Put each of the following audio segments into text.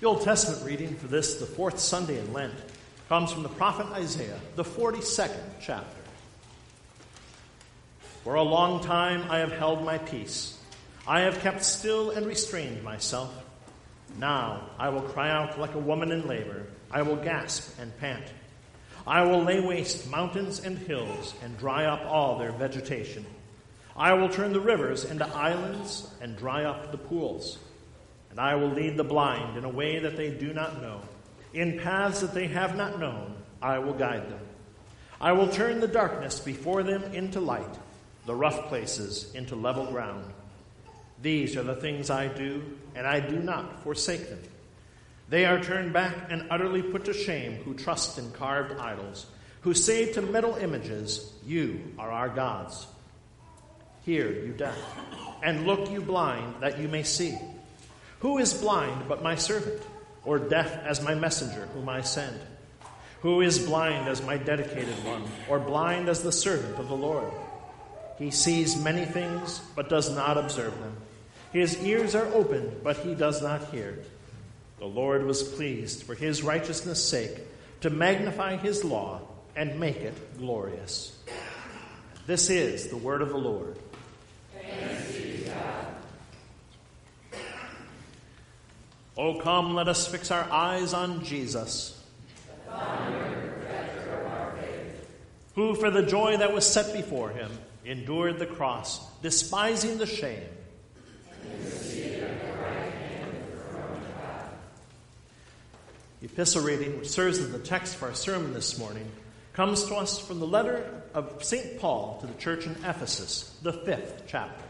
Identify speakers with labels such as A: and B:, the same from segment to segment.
A: The Old Testament reading for this, the fourth Sunday in Lent, comes from the prophet Isaiah, the 42nd chapter. For a long time I have held my peace. I have kept still and restrained myself. Now I will cry out like a woman in labor. I will gasp and pant. I will lay waste mountains and hills and dry up all their vegetation. I will turn the rivers into islands and dry up the pools. And I will lead the blind in a way that they do not know. In paths that they have not known, I will guide them. I will turn the darkness before them into light, the rough places into level ground. These are the things I do, and I do not forsake them. They are turned back and utterly put to shame who trust in carved idols, who say to metal images, You are our gods. Hear, you deaf, and look, you blind, that you may see. Who is blind but my servant, or deaf as my messenger whom I send? Who is blind as my dedicated one, or blind as the servant of the Lord? He sees many things, but does not observe them. His ears are open, but he does not hear. The Lord was pleased, for his righteousness' sake, to magnify his law and make it glorious. This is the word of the Lord. Oh, come, let us fix our eyes on Jesus. Who, for the joy that was set before him, endured the cross, despising the shame. The epistle reading, which serves as the text for our sermon this morning, comes to us from the letter of St. Paul to the church in Ephesus, the fifth chapter.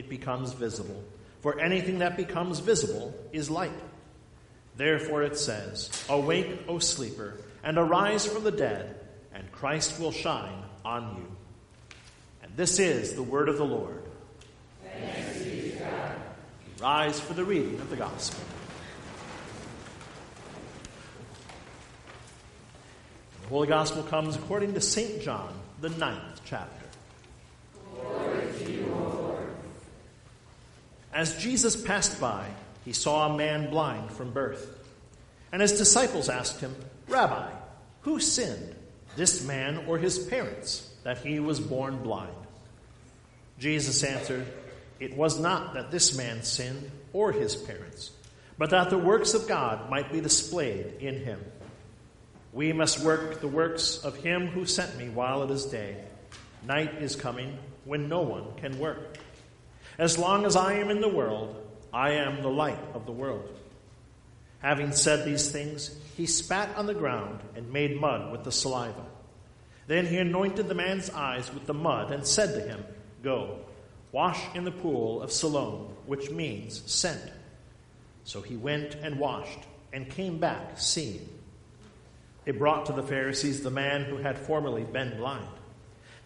A: it becomes visible. For anything that becomes visible is light. Therefore it says, Awake, O sleeper, and arise from the dead, and Christ will shine on you. And this is the word of the Lord. Rise for the reading of the gospel. The Holy Gospel comes according to St. John, the ninth chapter. As Jesus passed by, he saw a man blind from birth. And his disciples asked him, Rabbi, who sinned, this man or his parents, that he was born blind? Jesus answered, It was not that this man sinned or his parents, but that the works of God might be displayed in him. We must work the works of him who sent me while it is day. Night is coming when no one can work. As long as I am in the world, I am the light of the world. Having said these things, he spat on the ground and made mud with the saliva. Then he anointed the man's eyes with the mud and said to him, Go, wash in the pool of Siloam, which means sent. So he went and washed and came back seeing. They brought to the Pharisees the man who had formerly been blind.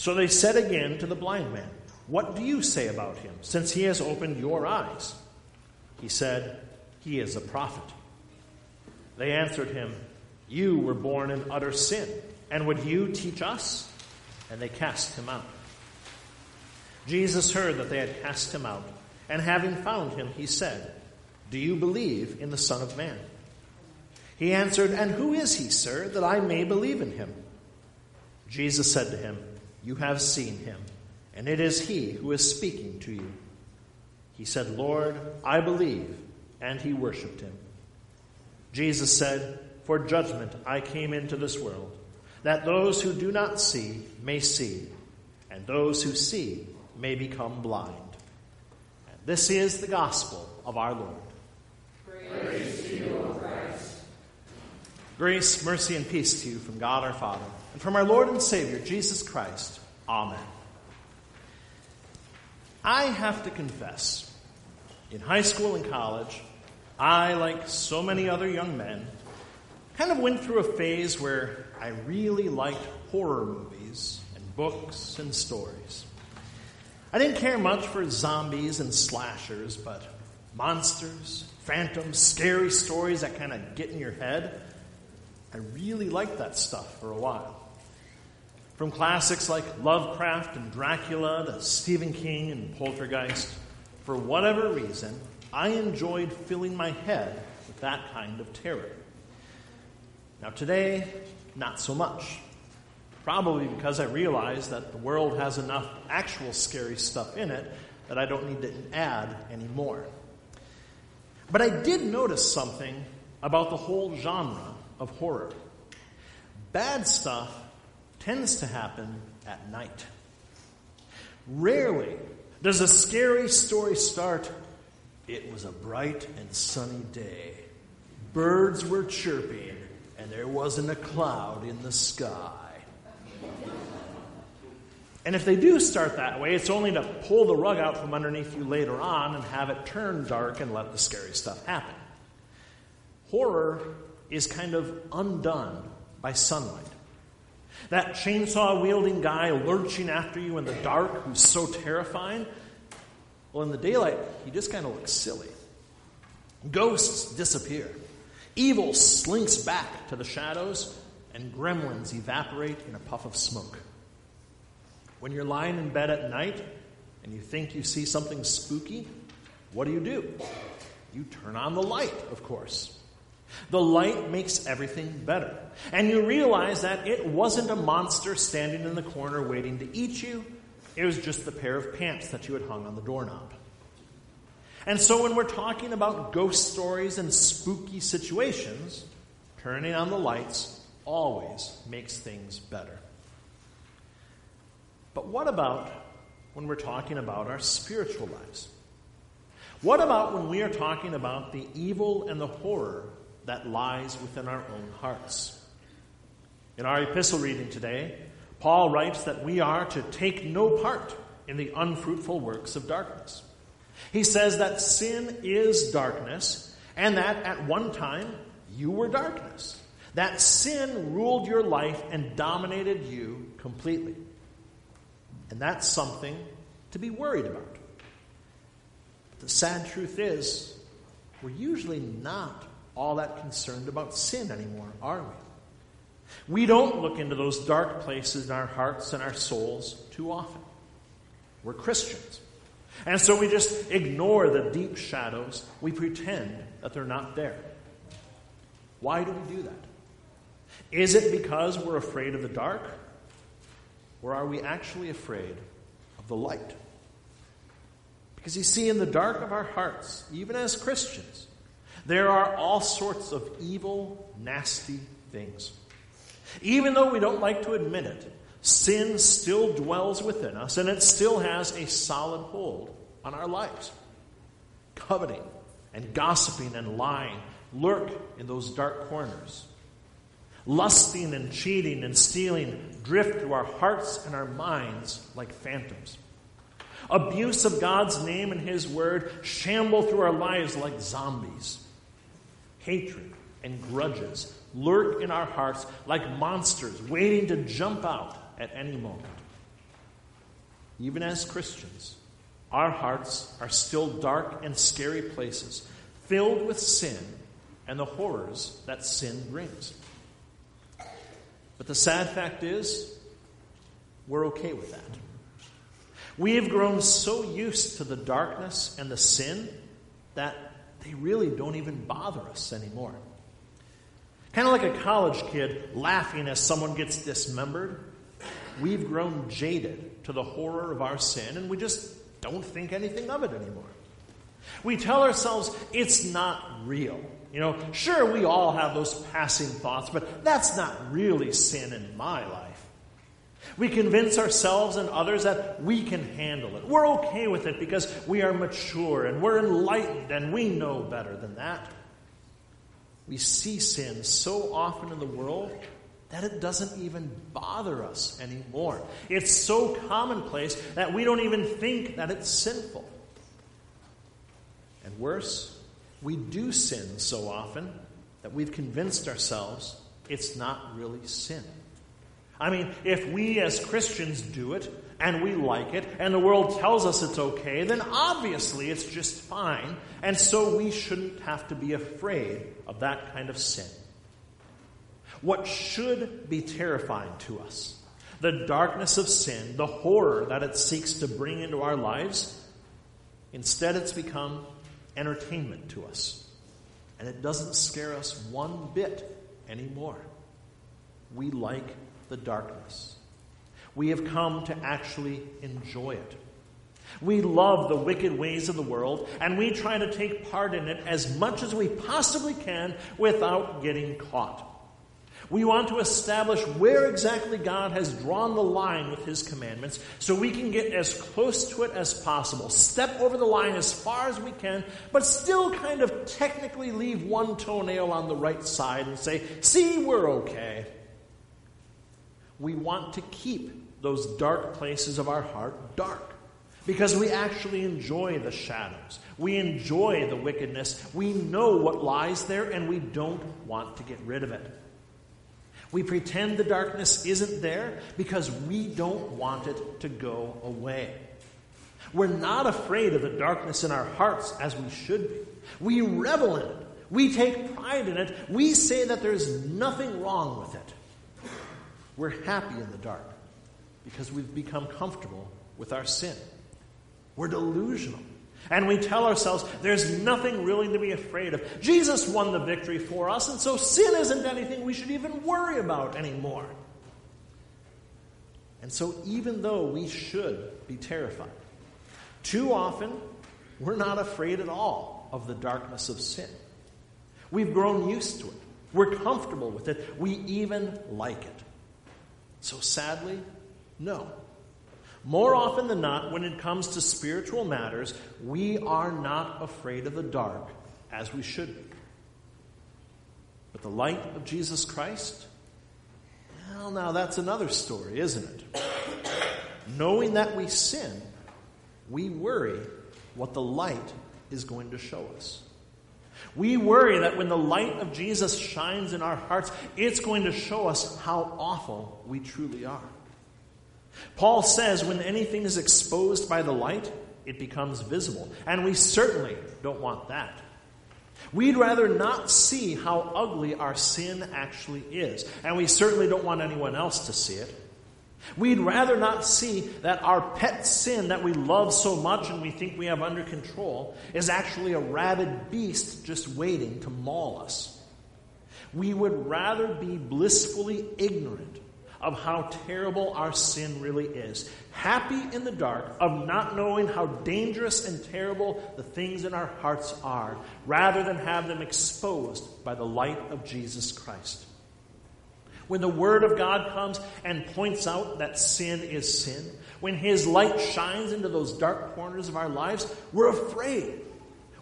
A: So they said again to the blind man, What do you say about him, since he has opened your eyes? He said, He is a prophet. They answered him, You were born in utter sin, and would you teach us? And they cast him out. Jesus heard that they had cast him out, and having found him, he said, Do you believe in the Son of Man? He answered, And who is he, sir, that I may believe in him? Jesus said to him, You have seen him, and it is he who is speaking to you. He said, Lord, I believe, and he worshiped him. Jesus said, For judgment I came into this world, that those who do not see may see, and those who see may become blind. And this is the gospel of our Lord.
B: Praise.
A: Grace, mercy, and peace to you from God our Father, and from our Lord and Savior, Jesus Christ. Amen. I have to confess, in high school and college, I, like so many other young men, kind of went through a phase where I really liked horror movies and books and stories. I didn't care much for zombies and slashers, but monsters, phantoms, scary stories that kind of get in your head, I really liked that stuff for a while. From classics like Lovecraft and Dracula to Stephen King and Poltergeist, for whatever reason, I enjoyed filling my head with that kind of terror. Now, today, not so much. Probably because I realize that the world has enough actual scary stuff in it that I don't need to add anymore. But I did notice something about the whole genre of horror. Bad stuff tends to happen at night. Rarely does a scary story start it was a bright and sunny day. Birds were chirping, and there wasn't a cloud in the sky. And if they do start that way, it's only to pull the rug out from underneath you later on and have it turn dark and let the scary stuff happen. Horror is kind of undone by sunlight. That chainsaw wielding guy lurching after you in the dark who's so terrifying, well, in the daylight, he just kind of looks silly. Ghosts disappear. Evil slinks back to the shadows, and gremlins evaporate in a puff of smoke. When you're lying in bed at night and you think you see something spooky, what do you do? You turn on the light, of course. The light makes everything better. And you realize that it wasn't a monster standing in the corner waiting to eat you, it was just the pair of pants that you had hung on the doorknob. And so when we're talking about ghost stories and spooky situations, turning on the lights always makes things better. But what about when we're talking about our spiritual lives? What about when we are talking about the evil and the horror that lies within our own hearts? In our epistle reading today, Paul writes that we are to take no part in the unfruitful works of darkness. He says that sin is darkness and that at one time you were darkness. That sin ruled your life and dominated you completely. And that's something to be worried about. The sad truth is, we're usually not all that concerned about sin anymore, are we? We don't look into those dark places in our hearts and our souls too often. We're Christians. And so we just ignore the deep shadows. We pretend that they're not there. Why do we do that? Is it because we're afraid of the dark? Or are we actually afraid of the light? Because you see, in the dark of our hearts, even as Christians, there are all sorts of evil, nasty things. Even though we don't like to admit it, sin still dwells within us and it still has a solid hold on our lives. Coveting and gossiping and lying lurk in those dark corners. Lusting and cheating and stealing drift through our hearts and our minds like phantoms. Abuse of God's name and His word shamble through our lives like zombies. Hatred and grudges lurk in our hearts like monsters waiting to jump out at any moment. Even as Christians, our hearts are still dark and scary places, filled with sin and the horrors that sin brings. But the sad fact is, we're okay with that. We have grown so used to the darkness and the sin that they really don't even bother us anymore. Kind of like a college kid laughing as someone gets dismembered. We've grown jaded to the horror of our sin and we just don't think anything of it anymore. We tell ourselves it's not real. You know, sure, we all have those passing thoughts, but that's not really sin in my life. We convince ourselves and others that we can handle it. We're okay with it because we are mature and we're enlightened and we know better than that. We see sin so often in the world that it doesn't even bother us anymore. It's so commonplace that we don't even think that it's sinful. And worse, we do sin so often that we've convinced ourselves it's not really sin. I mean, if we as Christians do it and we like it and the world tells us it's okay, then obviously it's just fine. And so we shouldn't have to be afraid of that kind of sin. What should be terrifying to us, the darkness of sin, the horror that it seeks to bring into our lives, instead it's become entertainment to us. And it doesn't scare us one bit anymore. We like the darkness. We have come to actually enjoy it. We love the wicked ways of the world, and we try to take part in it as much as we possibly can without getting caught. We want to establish where exactly God has drawn the line with His commandments so we can get as close to it as possible, step over the line as far as we can, but still kind of technically leave one toenail on the right side and say, see, we're okay we want to keep those dark places of our heart dark because we actually enjoy the shadows. We enjoy the wickedness. We know what lies there and we don't want to get rid of it. We pretend the darkness isn't there because we don't want it to go away. We're not afraid of the darkness in our hearts as we should be. We revel in it. We take pride in it. We say that there's nothing wrong with it. We're happy in the dark because we've become comfortable with our sin. We're delusional. And we tell ourselves there's nothing really to be afraid of. Jesus won the victory for us, and so sin isn't anything we should even worry about anymore. And so, even though we should be terrified, too often we're not afraid at all of the darkness of sin. We've grown used to it, we're comfortable with it, we even like it. So sadly, no. More often than not, when it comes to spiritual matters, we are not afraid of the dark as we should be. But the light of Jesus Christ, well, now that's another story, isn't it? Knowing that we sin, we worry what the light is going to show us. We worry that when the light of Jesus shines in our hearts, it's going to show us how awful we truly are. Paul says when anything is exposed by the light, it becomes visible. And we certainly don't want that. We'd rather not see how ugly our sin actually is. And we certainly don't want anyone else to see it. We'd rather not see that our pet sin that we love so much and we think we have under control is actually a rabid beast just waiting to maul us. We would rather be blissfully ignorant of how terrible our sin really is, happy in the dark of not knowing how dangerous and terrible the things in our hearts are, rather than have them exposed by the light of Jesus Christ. When the Word of God comes and points out that sin is sin, when His light shines into those dark corners of our lives, we're afraid.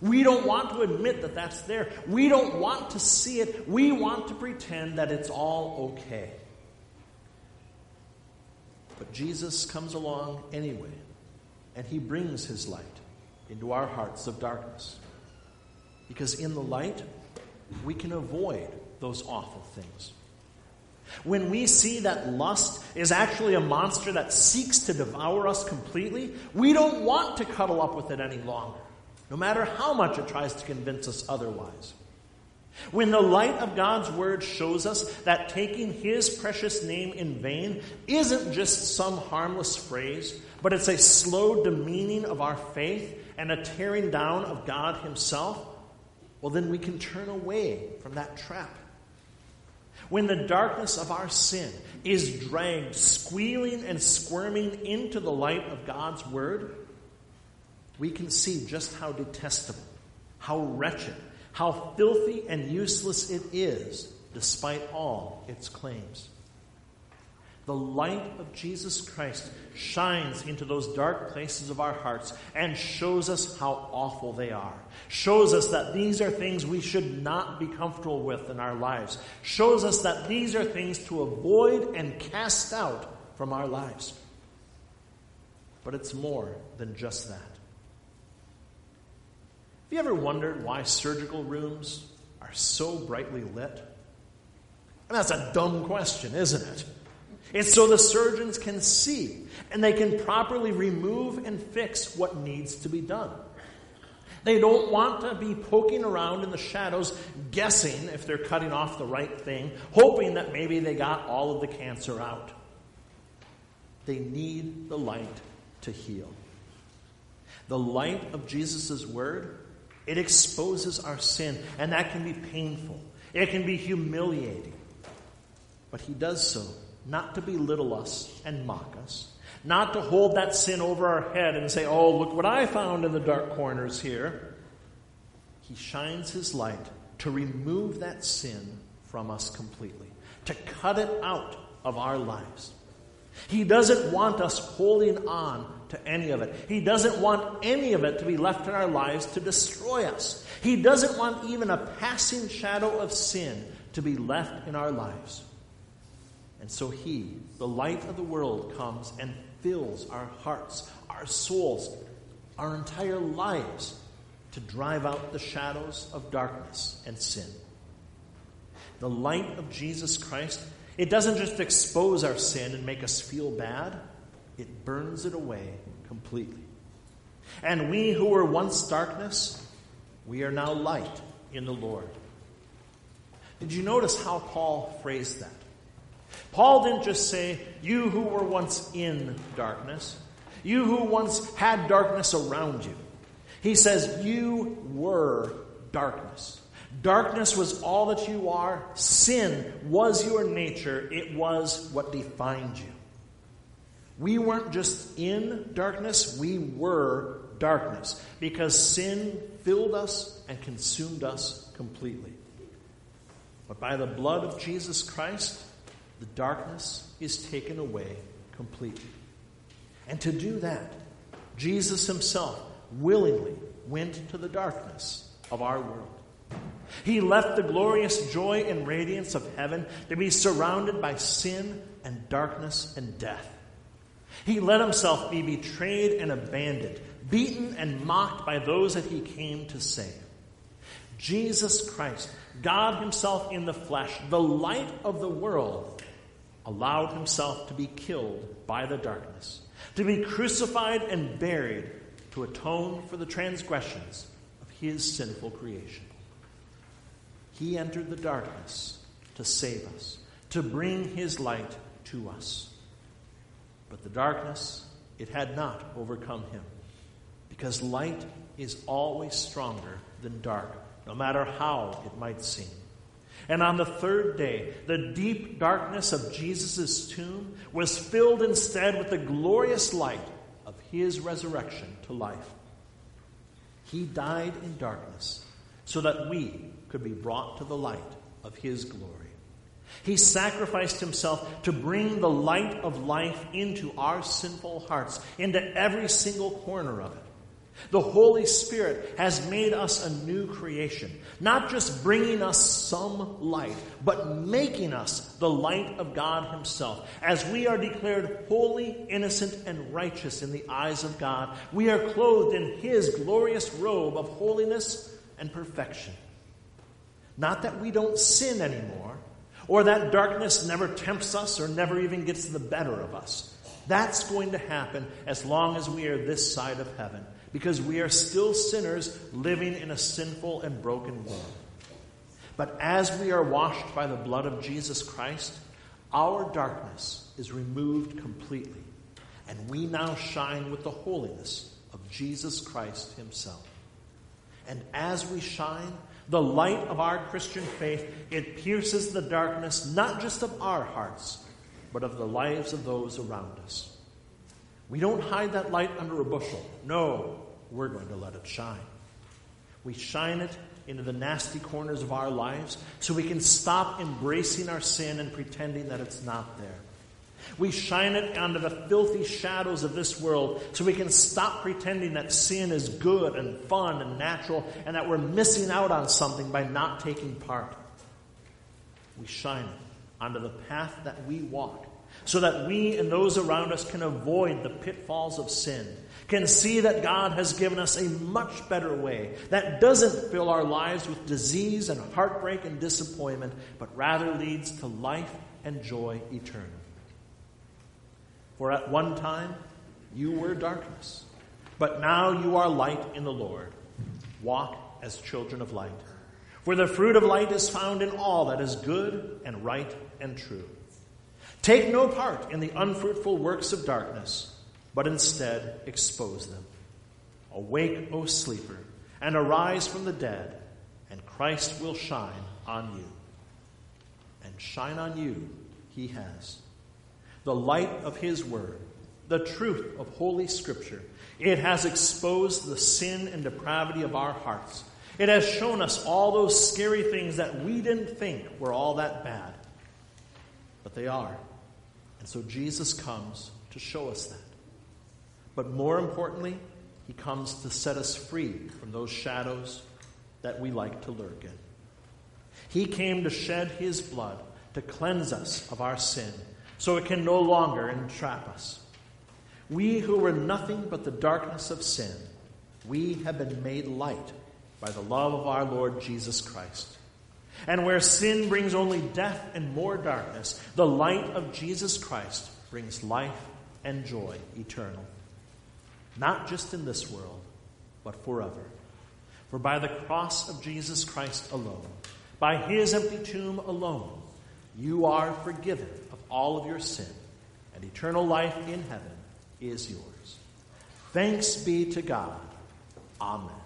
A: We don't want to admit that that's there. We don't want to see it. We want to pretend that it's all okay. But Jesus comes along anyway, and He brings His light into our hearts of darkness. Because in the light, we can avoid those awful things. When we see that lust is actually a monster that seeks to devour us completely, we don't want to cuddle up with it any longer, no matter how much it tries to convince us otherwise. When the light of God's Word shows us that taking His precious name in vain isn't just some harmless phrase, but it's a slow demeaning of our faith and a tearing down of God Himself, well, then we can turn away from that trap. When the darkness of our sin is dragged squealing and squirming into the light of God's Word, we can see just how detestable, how wretched, how filthy and useless it is, despite all its claims. The light of Jesus Christ shines into those dark places of our hearts and shows us how awful they are. Shows us that these are things we should not be comfortable with in our lives. Shows us that these are things to avoid and cast out from our lives. But it's more than just that. Have you ever wondered why surgical rooms are so brightly lit? And that's a dumb question, isn't it? It's so the surgeons can see and they can properly remove and fix what needs to be done. They don't want to be poking around in the shadows, guessing if they're cutting off the right thing, hoping that maybe they got all of the cancer out. They need the light to heal. The light of Jesus' word, it exposes our sin, and that can be painful. It can be humiliating. But he does so not to belittle us and mock us, not to hold that sin over our head and say, oh, look what I found in the dark corners here. He shines his light to remove that sin from us completely, to cut it out of our lives. He doesn't want us holding on to any of it. He doesn't want any of it to be left in our lives to destroy us. He doesn't want even a passing shadow of sin to be left in our lives. And so He, the light of the world, comes and fills our hearts, our souls, our entire lives to drive out the shadows of darkness and sin. The light of Jesus Christ, it doesn't just expose our sin and make us feel bad, it burns it away completely. And we who were once darkness, we are now light in the Lord. Did you notice how Paul phrased that? Paul didn't just say, You who were once in darkness, you who once had darkness around you. He says, You were darkness. Darkness was all that you are. Sin was your nature. It was what defined you. We weren't just in darkness, we were darkness because sin filled us and consumed us completely. But by the blood of Jesus Christ, the darkness is taken away completely. And to do that, Jesus himself willingly went to the darkness of our world. He left the glorious joy and radiance of heaven to be surrounded by sin and darkness and death. He let himself be betrayed and abandoned, beaten and mocked by those that he came to save. Jesus Christ, God Himself in the flesh, the light of the world, allowed himself to be killed by the darkness, to be crucified and buried to atone for the transgressions of his sinful creation. He entered the darkness to save us, to bring his light to us. But the darkness, it had not overcome him, because light is always stronger than dark, no matter how it might seem. And on the third day, the deep darkness of Jesus' tomb was filled instead with the glorious light of his resurrection to life. He died in darkness so that we could be brought to the light of his glory. He sacrificed himself to bring the light of life into our sinful hearts, into every single corner of it. The Holy Spirit has made us a new creation, not just bringing us some light, but making us the light of God Himself. As we are declared holy, innocent, and righteous in the eyes of God, we are clothed in His glorious robe of holiness and perfection. Not that we don't sin anymore, or that darkness never tempts us or never even gets the better of us. That's going to happen as long as we are this side of heaven because we are still sinners living in a sinful and broken world. But as we are washed by the blood of Jesus Christ, our darkness is removed completely, and we now shine with the holiness of Jesus Christ Himself. And as we shine, the light of our Christian faith, it pierces the darkness not just of our hearts, but of the lives of those around us. We don't hide that light under a bushel. No, we're going to let it shine. We shine it into the nasty corners of our lives so we can stop embracing our sin and pretending that it's not there. We shine it onto the filthy shadows of this world so we can stop pretending that sin is good and fun and natural and that we're missing out on something by not taking part. We shine it onto the path that we walk so that we and those around us can avoid the pitfalls of sin, can see that God has given us a much better way that doesn't fill our lives with disease and heartbreak and disappointment, but rather leads to life and joy eternal. For at one time you were darkness, but now you are light in the Lord. Walk as children of light. For the fruit of light is found in all that is good and right and true. Take no part in the unfruitful works of darkness, but instead expose them. Awake, O sleeper, and arise from the dead, and Christ will shine on you. And shine on you he has. The light of his word, the truth of Holy Scripture, it has exposed the sin and depravity of our hearts. It has shown us all those scary things that we didn't think were all that bad. But they are. And so Jesus comes to show us that. But more importantly, he comes to set us free from those shadows that we like to lurk in. He came to shed his blood to cleanse us of our sin so it can no longer entrap us. We who were nothing but the darkness of sin, we have been made light by the love of our Lord Jesus Christ. And where sin brings only death and more darkness, the light of Jesus Christ brings life and joy eternal. Not just in this world, but forever. For by the cross of Jesus Christ alone, by his empty tomb alone, you are forgiven of all of your sin, and eternal life in heaven is yours. Thanks be to God. Amen.